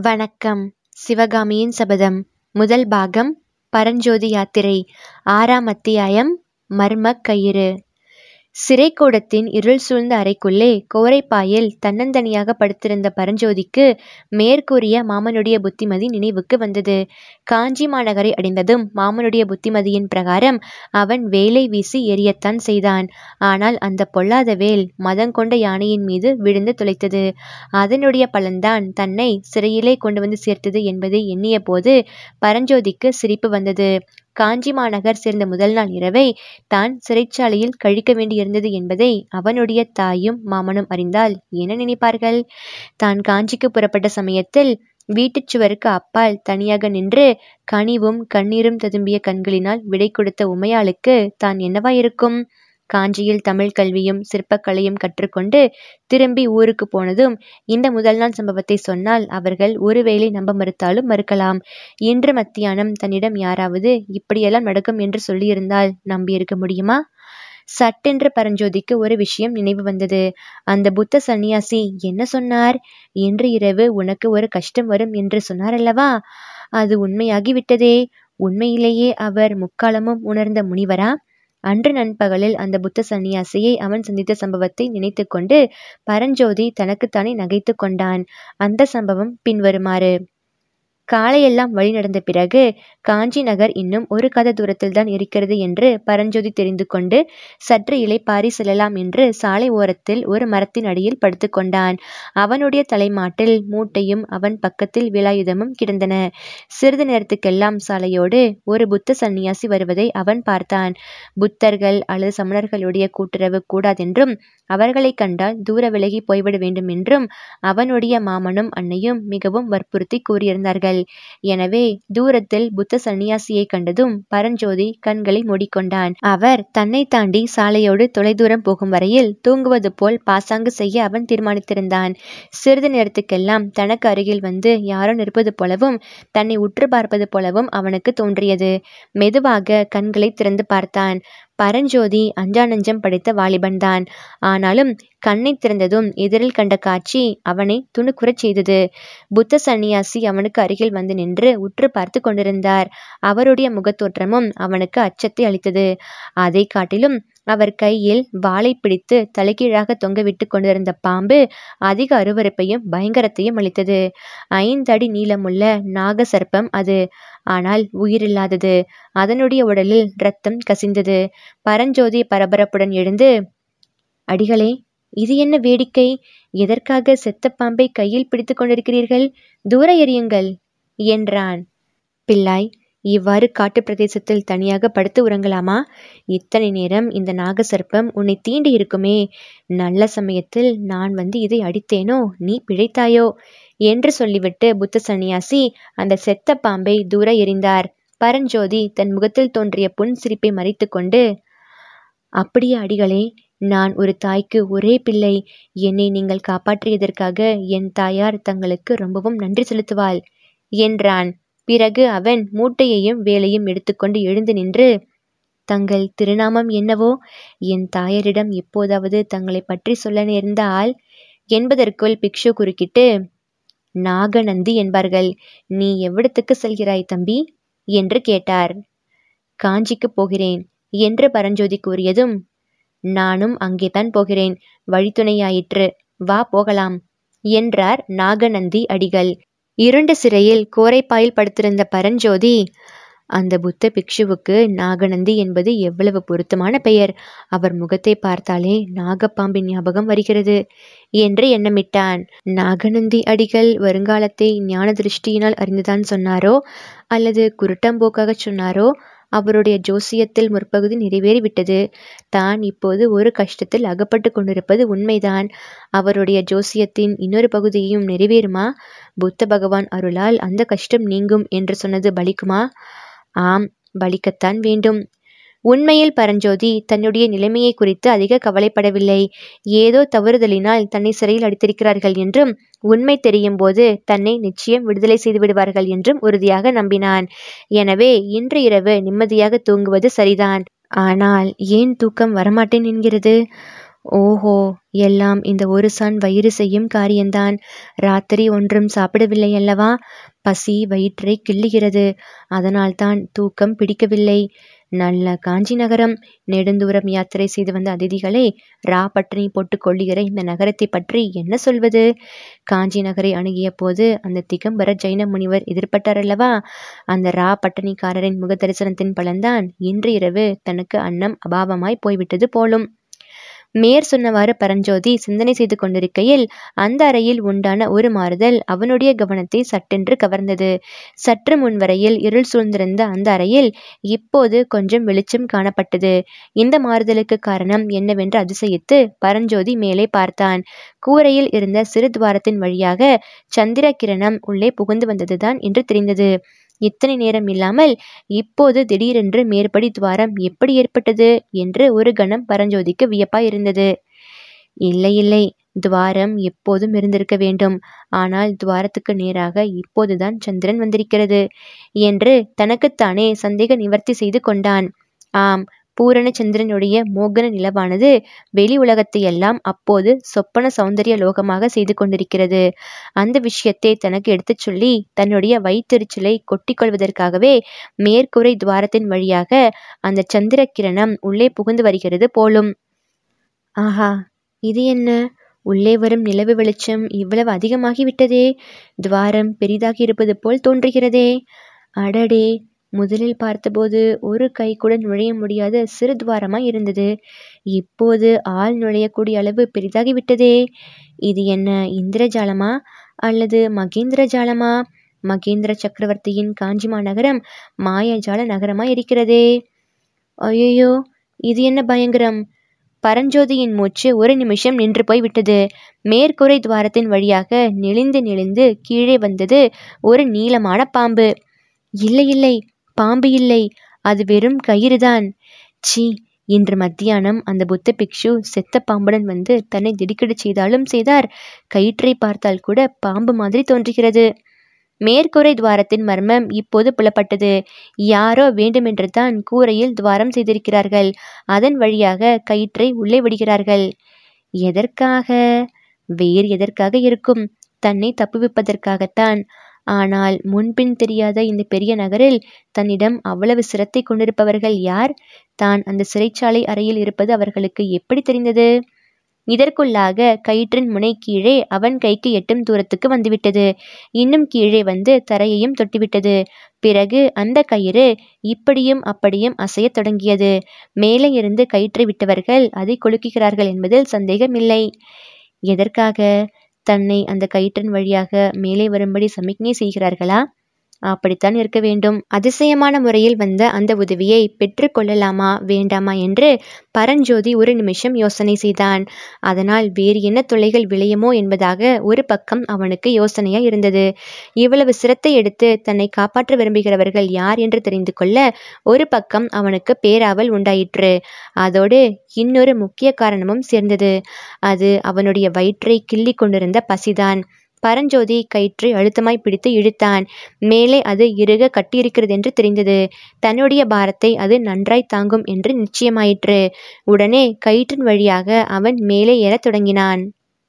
வணக்கம். சிவகாமியின் சபதம். முதல் பாகம் பரஞ்சோதி யாத்திரை. ஆறாம் அத்தியாயம் மர்மக் கயிறு. சிறைக்கூடத்தின் இருள் சூழ்ந்த அறைக்குள்ளே கோரைப்பாயில் தன்னந்தனியாக படுத்திருந்த பரஞ்சோதிக்கு மேற்கூறிய மாமனுடைய புத்திமதி நினைவுக்கு வந்தது. காஞ்சி மாநகரை அடைந்ததும் மாமனுடைய புத்திமதியின் பிரகாரம் அவன் வேலை வீசி எரியத்தான் செய்தான். ஆனால் அந்த பொல்லாத வேல் மதங்கொண்ட யானையின் மீது விழுந்து துளைத்தது. அதனுடைய பலன்தான் தன்னை சிறையிலே கொண்டு வந்து சேர்த்தது என்பதை எண்ணிய போது பரஞ்சோதிக்கு சிரிப்பு வந்தது. காஞ்சி மாநகர் சேர்ந்த முதல் நாள் இரவை தான் சிறைச்சாலையில் கழிக்க வேண்டியிருந்தது என்பதை அவனுடைய தாயும் மாமனும் அறிந்தால் என்ன நினைப்பார்கள்? தான் காஞ்சிக்கு புறப்பட்ட சமயத்தில் வீட்டுச் சுவருக்கு அப்பால் தனியாக நின்று கனிவும் கண்ணீரும் ததும்பிய கண்களினால் விடை கொடுத்த உமையாளுக்கு தான் என்னவாயிருக்கும்? காஞ்சியில் தமிழ் கல்வியும் சிற்பக்கலையும் கற்றுக்கொண்டு திரும்பி ஊருக்கு போனதும் இந்த முதல் நாள் சம்பவத்தை சொன்னால் அவர்கள் ஒருவேளை நம்ப மறுத்தாலும் மறுக்கலாம். இன்று மத்தியானம் தன்னிடம் யாராவது இப்படியெல்லாம் நடக்கும் என்று சொல்லியிருந்தால் நம்பியிருக்க முடியுமா? சட்டென்று பரஞ்சோதிக்கு ஒரு விஷயம் நினைவு வந்தது. அந்த புத்த சந்நியாசி என்ன சொன்னார்? இன்று இரவு உனக்கு ஒரு கஷ்டம் வரும் என்று சொன்னார் அல்லவா? அது உண்மையாகிவிட்டதே. உண்மையிலேயே அவர் முக்காலமும் உணர்ந்த முனிவரா? அன்று நண்பகலில் அந்த புத்த சந்நியாசியை அவன் சந்தித்த சம்பவத்தை நினைத்து கொண்டு பரஞ்சோதி தனக்குத்தானே நகைத்து கொண்டான். அந்த சம்பவம் பின்வருமாறு. காலையெல்லாம் வழி நடந்த பிறகு காஞ்சி நகர் இன்னும் ஒரு கத தூரத்தில் தான் இருக்கிறது என்று பரஞ்சோதி தெரிந்து கொண்டு சற்று இலைப்பாரி செல்லலாம் என்று சாலை ஓரத்தில் ஒரு மரத்தின் அடியில் படுத்துக்கொண்டான் அவனுடைய தலைமாட்டில் மூட்டையும் அவன் பக்கத்தில் விலாயுதமும் கிடந்தன. சிறிது நேரத்துக்கெல்லாம் சாலையோடு ஒரு புத்த சந்நியாசி வருவதை அவன் பார்த்தான். புத்தர்கள் அல்லது சமணர்களுடைய கூட்டுறவு கூடாதென்றும் அவர்களை கண்டால் தூர விலகி போய்விட வேண்டும் என்றும் அவனுடைய மாமனும் அன்னையும் மிகவும் வற்புறுத்தி கூறியிருந்தார்கள். எனவே தூரத்தில் புத்த சந்நியாசியை கண்டதும் பரஞ்சோதி கண்களை மூடிக்கொண்டான். அவர் தன்னை தாண்டி சாலையோடு தொலைதூரம் போகும் வரையில் தூங்குவது போல் பாசாங்கு செய்ய அவன் தீர்மானித்திருந்தான். சிறிது நேரத்துக்கெல்லாம் தனக்கு அருகில் வந்து யாரோ நிற்பது போலவும் தன்னை உற்று பார்ப்பது போலவும் அவனுக்கு தோன்றியது. மெதுவாக கண்களை திறந்து பார்த்தான். பரஞ்சோதி அஞ்சானஞ்சம் படைத்த வாலிபன்தான். ஆனாலும் கண்ணை திறந்ததும் எதிரில் கண்ட காட்சி அவனை துணுக்குறச் செய்தது. புத்த சந்நியாசி அவனுக்கு அருகில் வந்து நின்று உற்று பார்த்து கொண்டிருந்தார். அவருடைய முகத்தோற்றமும் அவனுக்கு அச்சத்தை அளித்தது. அதை காட்டிலும் அவர் கையில் வாளை பிடித்து தலைகீழாக தொங்கவிட்டு கொண்டிருந்த பாம்பு அதிக அருவருப்பையும் பயங்கரத்தையும் அளித்தது. ஐந்தடி நீளமுள்ள நாக சர்ப்பம் அது. ஆனால் உயிரில்லாதது. அதனுடைய உடலில் இரத்தம் கசிந்தது. பரஞ்சோதி பரபரப்புடன் எழுந்து அடிகளே இது என்ன வேடிக்கை? எதற்காக செத்த பாம்பை கையில் பிடித்து கொண்டிருக்கிறீர்கள்? தூர எறியுங்கள் என்றான். பிள்ளாய் இவ்வாறு காட்டு பிரதேசத்தில் தனியாக படுத்து உறங்கலாமா? இத்தனை நேரம் இந்த நாகசர்ப்பம் உன்னை தீண்டி இருக்குமே. நல்ல சமயத்தில் நான் வந்து இதை அடித்தேனோ? நீ பிழைத்தாயோ? என்று சொல்லிவிட்டு புத்த சந்நியாசி அந்த செத்த பாம்பை தூர எறிந்தார். பரஞ்சோதி தன் முகத்தில் தோன்றிய புன் சிரிப்பை மறைத்து கொண்டு அப்படியே அடிகளே நான் ஒரு தாய்க்கு ஒரே பிள்ளை. என்னை நீங்கள் காப்பாற்றியதற்காக என் தாயார் தங்களுக்கு ரொம்பவும் நன்றி செலுத்துவாள் என்றான். பிறகு அவன் மூட்டையையும் வேலையும் எடுத்துக்கொண்டு எழுந்து நின்று தங்கள் திருநாமம் என்னவோ? என் தாயரிடம் எப்போதாவது தங்களை பற்றி சொல்ல நேர்ந்தால் என்பதற்குள் பிக்ஷு குறுக்கிட்டு நாகநந்தி என்பார்கள். நீ எவ்விடத்துக்கு செல்கிறாய் தம்பி? என்று கேட்டார். காஞ்சிக்கு போகிறேன் என்று பரஞ்சோதி கூறியதும் நானும் அங்கேதான் போகிறேன். வழித்துணையாயிற்று. வா போகலாம் என்றார் நாகநந்தி அடிகள். இருண்ட சிறையில் கோரைப்பாயில் படுத்திருந்த பரஞ்சோதி அந்த புத்த பிக்ஷுவுக்கு நாகநந்தி என்பது எவ்வளவு பொருத்தமான பெயர். அவர் முகத்தை பார்த்தாலே நாகப்பாம்பின் ஞாபகம் வருகிறது என்று எண்ணமிட்டான். நாகநந்தி அடிகள் வருங்காலத்தை ஞான திருஷ்டியினால் அறிந்துதான் சொன்னாரோ அல்லது குருட்டம்போக்காக சொன்னாரோ அவருடைய ஜோசியத்தில் முற்பகுதி நிறைவேறிவிட்டது. தான் இப்போது ஒரு கஷ்டத்தில் அகப்பட்டு கொண்டிருப்பது உண்மைதான். அவருடைய ஜோசியத்தின் இன்னொரு பகுதியும் நிறைவேறுமா? புத்த பகவான் அருளால் அந்த கஷ்டம் நீங்கும் என்று சொன்னது பலிக்குமா? ஆம் பலிக்கத்தான் வேண்டும். உண்மையில் பரஞ்சோதி தன்னுடைய நிலைமையை குறித்து அதிக கவலைப்படவில்லை. ஏதோ தவறுதலினால் தன்னை சிறையில் அடித்திருக்கிறார்கள் என்றும் உண்மை தெரியும் போது தன்னை நிச்சயம் விடுதலை செய்து விடுவார்கள் என்றும் உறுதியாக நம்பினான். எனவே இன்று இரவு நிம்மதியாக தூங்குவது சரிதான். ஆனால் ஏன் தூக்கம் வரமாட்டேன் என்கிறது? ஓஹோ எல்லாம் இந்த ஒரு சான் வயிறு செய்யும் காரியம்தான். ராத்திரி ஒன்றும் சாப்பிடவில்லை அல்லவா? பசி வயிற்றை கிள்ளுகிறது. அதனால்தான் தூக்கம் பிடிக்கவில்லை. நல்ல காஞ்சி நகரம். நெடுந்தூரம் யாத்திரை செய்து வந்த அதிதிகளை ரா பட்டினி போட்டுக் கொள்ளுகிற இந்த நகரத்தை பற்றி என்ன சொல்வது? காஞ்சி நகரை அணுகிய போது அந்த திகம்பர ஜைன முனிவர் எதிர்பட்டார் அல்லவா அந்த ரா பட்டினிக்காரரின் முக தரிசனத்தின் பலன்தான் இன்று இரவு தனக்கு அன்னம் அபாவமாய் போய்விட்டது போலும். மேற் சொன்னவாறு பரஞ்சோதி சிந்தனை செய்து கொண்டிருக்கையில் அந்த அறையில் உண்டான ஒரு மாறுதல் அவனுடைய கவனத்தை சட்டென்று கவர்ந்தது. சற்று முன்வரையில் இருள் சூழ்ந்திருந்த அந்த அறையில் இப்போது கொஞ்சம் வெளிச்சம் காணப்பட்டது. இந்த மாறுதலுக்கு காரணம் என்னவென்று அதிசயித்து பரஞ்சோதி மேலே பார்த்தான். கூரையில் இருந்த சிறு துவாரத்தின் வழியாக சந்திர கிரணம் உள்ளே புகுந்து வந்ததுதான் என்று தெரிந்தது. இத்தனை நேரம் இல்லாமல் இப்போது திடீரென்று மேற்படி துவாரம் எப்படி ஏற்பட்டது என்று ஒரு கணம் பரஞ்சோதிக்கு வியப்பாய் இருந்தது. இல்லை இல்லை துவாரம் எப்போதும் இருந்திருக்க வேண்டும். ஆனால் துவாரத்துக்கு நேராக இப்போதுதான் சந்திரன் வந்திருக்கிறது என்று தனக்குத்தானே சந்தேக நிவர்த்தி செய்து கொண்டான். ஆம் பூரண சந்திரனுடைய மோகன நிலவானது வெளி உலகத்தையெல்லாம் அப்போது சொப்பன சௌந்தரிய லோகமாக செய்து கொண்டிருக்கிறது. அந்த விஷயத்தை தனக்கு எடுத்துச் சொல்லி தன்னுடைய வயிற்றெரிச்சலை கொட்டிக் கொள்வதற்காகவே மேற்கூரை துவாரத்தின் வழியாக அந்த சந்திர கிரணம் உள்ளே புகுந்து வருகிறது போலும். ஆஹா இது என்ன? உள்ளே வரும் நிலவு வெளிச்சம் இவ்வளவு அதிகமாகிவிட்டதே. துவாரம் பெரிதாகி இருப்பது போல் தோன்றுகிறதே. அடடே முதலில் பார்த்தபோது ஒரு கை கூட நுழைய முடியாத சிறு துவாரமாய் இருந்தது. இப்போது ஆள் நுழையக்கூடிய அளவு பெரிதாகிவிட்டதே. இது என்ன இந்திரஜாலமா அல்லது மகேந்திர ஜாலமா மகேந்திர சக்கரவர்த்தியின் காஞ்சி மாநகரம் மாயஜால நகரமாய் இருக்கிறதே. ஐயோ இது என்ன பயங்கரம்? பரஞ்சோதியின் மூச்சு ஒரு நிமிஷம் நின்று போய் விட்டது. மேற்கூரை துவாரத்தின் வழியாக நெளிந்து நெளிந்து கீழே வந்தது ஒரு நீளமான பாம்பு. இல்லை இல்லை பாம்பு இல்லை அது வெறும் கயிறுதான். சீ இன்று மத்தியானம் அந்த புத்த பிக்ஷு செத்த பாம்புடன் வந்து தன்னை திடுக்கிடச் செய்தாலும் செய்தார். கயிற்றை பார்த்தால் கூட பாம்பு மாதிரி தோன்றுகிறது. மேற்கூரை துவாரத்தின் மர்மம் இப்போது புலப்பட்டது. யாரோ வேண்டுமென்று தான் கூரையில் துவாரம் செய்திருக்கிறார்கள். அதன் வழியாக கயிற்றை உள்ளே விடுகிறார்கள். எதற்காக? வேறு எதற்காக இருக்கும்? தன்னை தப்புவிப்பதற்காகத்தான். ஆனால் முன்பின் தெரியாத இந்த பெரிய நகரில் தன்னிடம் அவ்வளவு சிரத்தை கொண்டிருப்பவர்கள் யார்? தான் அந்த சிறைச்சாலை அறையில் இருப்பது அவர்களுக்கு எப்படி தெரிந்தது? இதற்குள்ளாக கயிற்றின் முனை கீழே அவன் கைக்கு எட்டும் தூரத்துக்கு வந்துவிட்டது. இன்னும் கீழே வந்து தரையையும் தொட்டுவிட்டது. பிறகு அந்த கயிறு இப்படியும் அப்படியும் அசையத் தொடங்கியது. மேலே இருந்து கயிற்றை விட்டவர்கள் அதை கொளுக்குகிறார்கள் என்பதில் சந்தேகமில்லை. எதற்காக? தன்னை அந்த கயிற்றின் வழியாக மேலே வரும்படி சமிக்ஞை செய்கிறார்களா? அப்படித்தான் இருக்க வேண்டும். அதிசயமான முறையில் வந்த அந்த உதவியை பெற்றுக்கொள்ளலாமா வேண்டாமா என்று பரஞ்சோதி ஒரு நிமிஷம் யோசனை செய்தான். அதனால் வேறு என்ன துளைகள் விளையுமோ என்பதாக ஒரு பக்கம் அவனுக்கு யோசனையா இருந்தது. இவ்வளவு சிரத்தை எடுத்து தன்னை காப்பாற்ற விரும்புகிறவர்கள் யார் என்று தெரிந்து கொள்ள ஒரு பக்கம் அவனுக்கு பேராவல் உண்டாயிற்று. அதோடு இன்னொரு முக்கிய காரணமும் சேர்ந்தது. அது அவனுடைய வயிற்றை கிள்ளி கொண்டிருந்த பசிதான். பரஞ்சோதி கயிற்றை அழுத்தமாய் பிடித்து இழுத்தான். மேலே அது இறுக கட்டியிருக்கிறது என்று தெரிந்தது. தன்னுடைய பாரத்தை அது நன்றாய் தாங்கும் என்று நிச்சயமாயிற்று. உடனே கயிற்றின் வழியாக அவன் மேலே ஏறத் தொடங்கினான்.